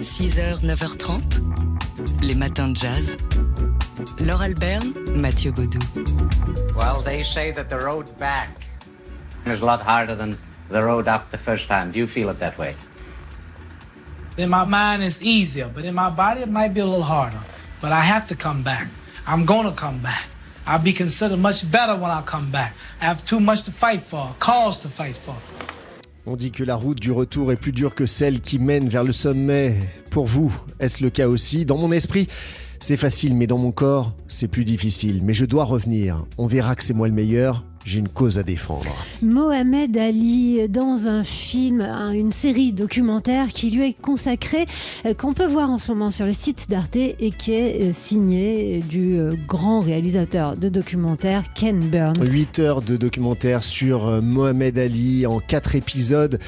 6h, 9h30, les matins de jazz. Laure Alberne, Mathieu Baudou. Well, they say that the road back is a lot harder than the road up the first time. Do you feel it that way? In my mind, it's easier, but in my body, it might be a little harder. But I have to come back. I'm gonna come back. I'll be considered much better when I come back. I have too much to fight for, cause to fight for. On dit que la route du retour est plus dure que celle qui mène vers le sommet. Pour vous, est-ce le cas aussi? Dans mon esprit, c'est facile, mais dans mon corps, c'est plus difficile. Mais je dois revenir. On verra que c'est moi le meilleur j'ai une cause à défendre. Mohamed Ali dans un film, une série documentaire qui lui est consacrée, euh, qu'on peut voir en ce moment sur le site d'Arte et qui est euh, signé du euh, grand réalisateur de documentaire Ken Burns. 8 heures de documentaire sur Mohamed Ali en 4 épisodes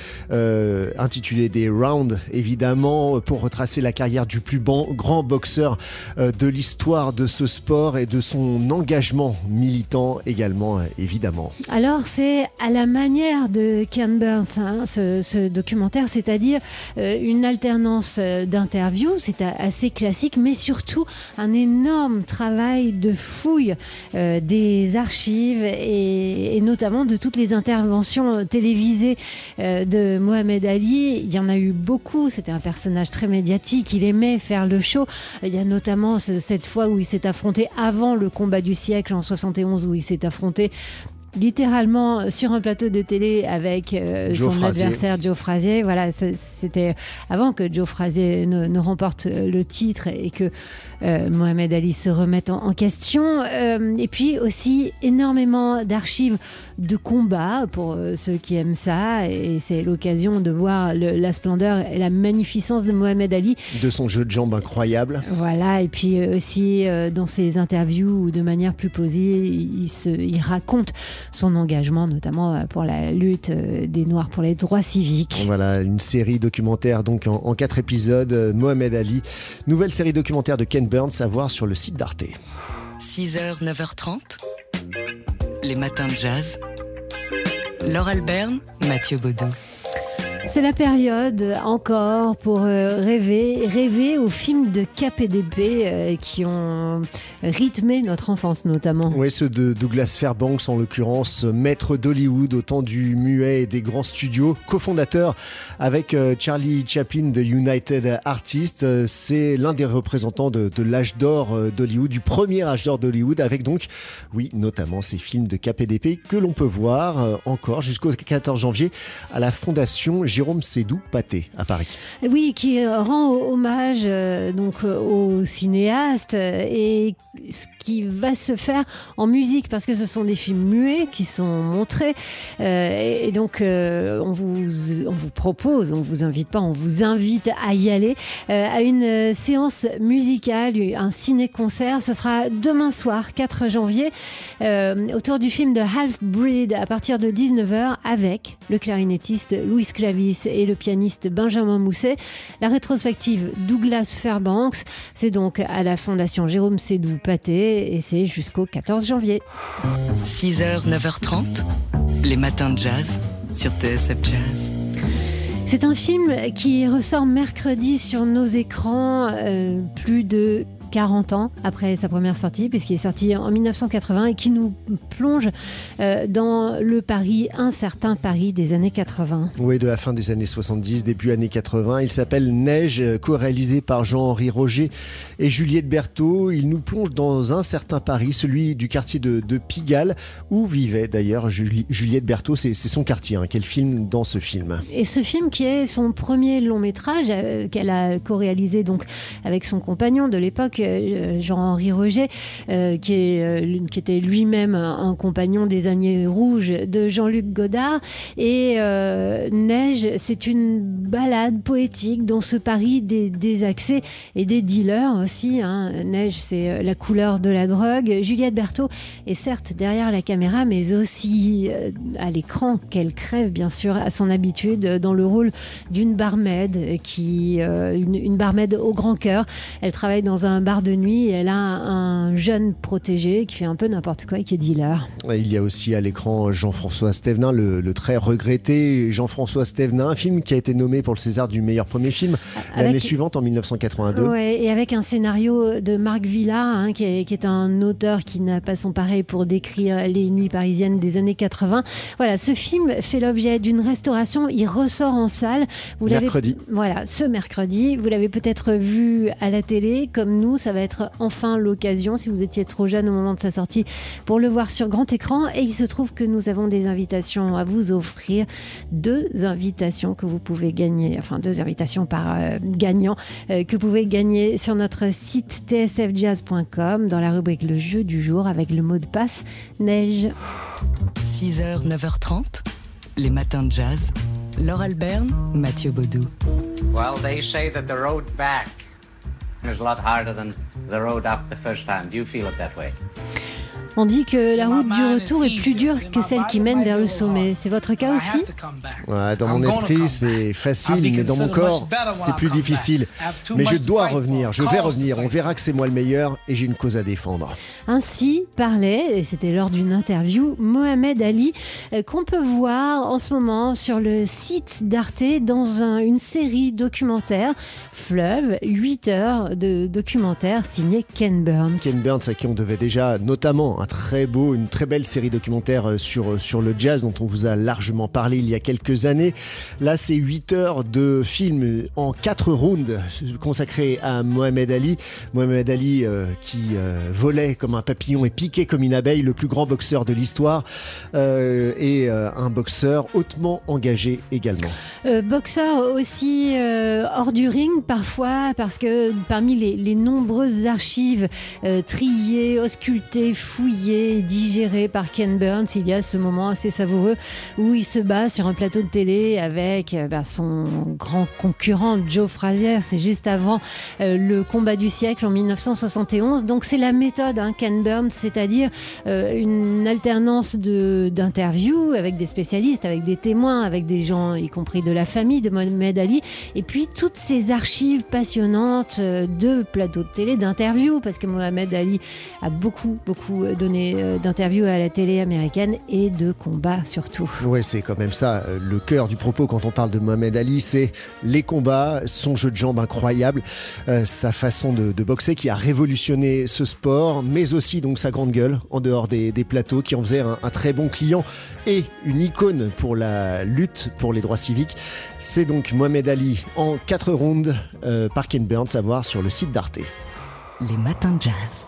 intitulés des Rounds, évidemment, pour retracer la carrière du plus grand boxeur de l'histoire de ce sport et de son engagement militant également, évidemment. Alors c'est à la manière de Ken Burns, hein, ce, documentaire, c'est-à-dire euh, une alternance euh, d'interviews, c'est assez classique, mais surtout un énorme travail de fouille euh, des archives et, et, notamment de toutes les interventions télévisées de Mohamed Ali. Il y en a eu beaucoup, c'était un personnage très médiatique, il aimait faire le show. Il y a notamment cette fois où il s'est affronté avant le combat du siècle en 71 où il s'est affronté littéralement sur un plateau de télé avec euh, son adversaire Joe Frazier. Voilà, c'était avant que Joe Frazier ne, remporte le titre et que euh, Mohamed Ali se remette en, question. Euh, et puis aussi énormément d'archives de combats pour ceux qui aiment ça. Et c'est l'occasion de voir la splendeur et la magnificence de Mohamed Ali. De son jeu de jambes incroyable. Voilà, et puis aussi dans ses interviews de manière plus posée, il, se, il raconte son engagement, notamment euh, pour la lutte euh, des Noirs pour les droits civiques. Voilà, une série documentaire donc en, quatre épisodes. Euh, Mohamed Ali, nouvelle série documentaire de Ken Burns à voir sur le site d'Arte. 6h, 9h30, les matins de jazz. Laure Alberne, Mathieu Baudou. C'est la période encore pour euh, rêver, rêver aux films de KPDP euh, qui ont rythmé notre enfance notamment. Oui, ceux de Douglas Fairbanks en l'occurrence, maître d'Hollywood au temps du muet et des grands studios, cofondateur avec euh, Charlie Chaplin de United Artists. C'est l'un des représentants de, de l'âge d'or d'Hollywood, du premier âge d'or d'Hollywood, avec donc, oui, notamment ces films de KPDP que l'on peut voir encore jusqu'au 14 janvier à la Fondation Jérôme Sédou Paté à Paris. Oui, qui euh, rend hommage euh, donc euh, au cinéaste et ce qui va se faire en musique parce que ce sont des films muets qui sont montrés et donc on vous on vous propose, on vous invite pas, on vous invite à y aller à une séance musicale, un ciné-concert. Ce sera demain soir, 4 janvier, autour du film de Half Breed à partir de 19h avec le clarinettiste Louis Clavier et le pianiste Benjamin Mousset. La rétrospective Douglas Fairbanks, c'est donc à la Fondation Jérôme Sédou Paté et c'est jusqu'au 14 janvier. 6h, 9h30, les matins de jazz sur TSF Jazz. C'est un film qui ressort mercredi sur nos écrans, euh, plus de 40 ans après sa première sortie, puisqu'il est sorti en 1980 et qui nous plonge euh, dans le Paris, un certain Paris des années 80. Oui, de la fin des années 70, début années 80. Il s'appelle Neige, co-réalisé par Jean-Henri Roger et Juliette Berthaud. Il nous plonge dans un certain Paris, celui du quartier de, Pigalle, où vivait d'ailleurs Juliette Berthaud. C'est son quartier hein, qu'elle filme dans ce film? Et ce film qui est son premier long métrage euh, qu'elle a co-réalisé donc avec son compagnon de l'époque, euh, Jean-Henri Roger, euh, euh, qui était lui-même un, compagnon des années rouges de Jean-Luc Godard. Et Neige, c'est une balade poétique dans ce Paris des, accès et des dealers aussi. Hein. Neige, c'est la couleur de la drogue. Juliette Berthaud est certes derrière la caméra, mais aussi à l'écran, qu'elle crève bien sûr à son habitude dans le rôle d'une barmaid, qui, une, barmaid au grand cœur. Elle travaille dans un bar de nuit et elle a un jeune protégé qui fait un peu n'importe quoi et qui est dealer. Il y a aussi à l'écran Jean-François Stevenin, le, le, très regretté Jean-François Stevenin, un film qui a été nommé pour le César du meilleur premier film l'année suivante en 1982. Ouais, et avec un scénario de Marc Villa, hein, qui, est, qui, est, un auteur qui n'a pas son pareil pour décrire les nuits parisiennes des années 80. Voilà, ce film fait l'objet d'une restauration. Il ressort en salle. Vous mercredi. Voilà, ce mercredi. Vous l'avez peut-être vu à la télé, comme nous. Ça va être enfin l'occasion, si vous étiez trop jeune au moment de sa sortie, pour le voir sur grand écran. Et il se trouve que nous avons des invitations à vous offrir. Deux invitations que vous pouvez gagner, enfin deux invitations par euh, gagnant, euh, que vous pouvez gagner sur notre site tsfjazz.com dans la rubrique Le jeu du jour avec le mot de passe neige. 6h, 9h30, les matins de jazz. Laure Alberne, Mathieu Baudou. Well, they say that the road back is a lot harder than the road up the first time. Do you feel it that way? On dit que la route du retour est plus dure que celle qui mène vers le sommet. C'est votre cas aussi ouais, Dans mon esprit, c'est facile, mais dans mon corps, c'est plus difficile. Mais je dois revenir, je vais revenir. On verra que c'est moi le meilleur et j'ai une cause à défendre. Ainsi parlait, et c'était lors d'une interview, Mohamed Ali, euh, qu'on peut voir en ce moment sur le site d'Arte dans un, une série documentaire, Fleuve, 8 heures de documentaire signé Ken Burns. Ken Burns, à qui on devait déjà notamment très beau, une très belle série documentaire euh, sur, euh, sur le jazz dont on vous a largement parlé il y a quelques années. Là, c'est 8 heures de film en 4 rounds consacrés à Mohamed Ali. Mohamed Ali euh, qui volait comme un papillon et piquait comme une abeille, le plus grand boxeur de l'histoire et un boxeur hautement engagé également. boxeur aussi hors du ring parfois parce que parmi les, les nombreuses archives triées, auscultées, fouillées, digéré par Ken Burns. Il y a ce moment assez savoureux où il se bat sur un plateau de télé avec bah, son grand concurrent Joe Frazier. C'est juste avant euh, le combat du siècle en 1971. Donc c'est la méthode hein, Ken Burns, c'est-à-dire euh, une alternance d'interviews avec des spécialistes, avec des témoins, avec des gens, y compris de la famille de Mohamed Ali, et puis toutes ces archives passionnantes euh, de plateaux de télé, d'interviews, parce que Mohamed Ali a beaucoup, beaucoup donné euh, d'interviews à la télé américaine et de combats surtout. Oui, c'est quand même ça. euh, Le cœur du propos quand on parle de Mohamed Ali, c'est les combats, son jeu de jambes incroyable, euh, sa façon de, de boxer qui a révolutionné ce sport, mais aussi donc sa grande gueule en dehors des, des plateaux qui en faisait un, un très bon client et une icône pour la lutte pour les droits civiques. C'est donc Mohamed Ali en 4 rounds euh, par Ken Burns à voir sur le site d'Arte. Les matins de jazz.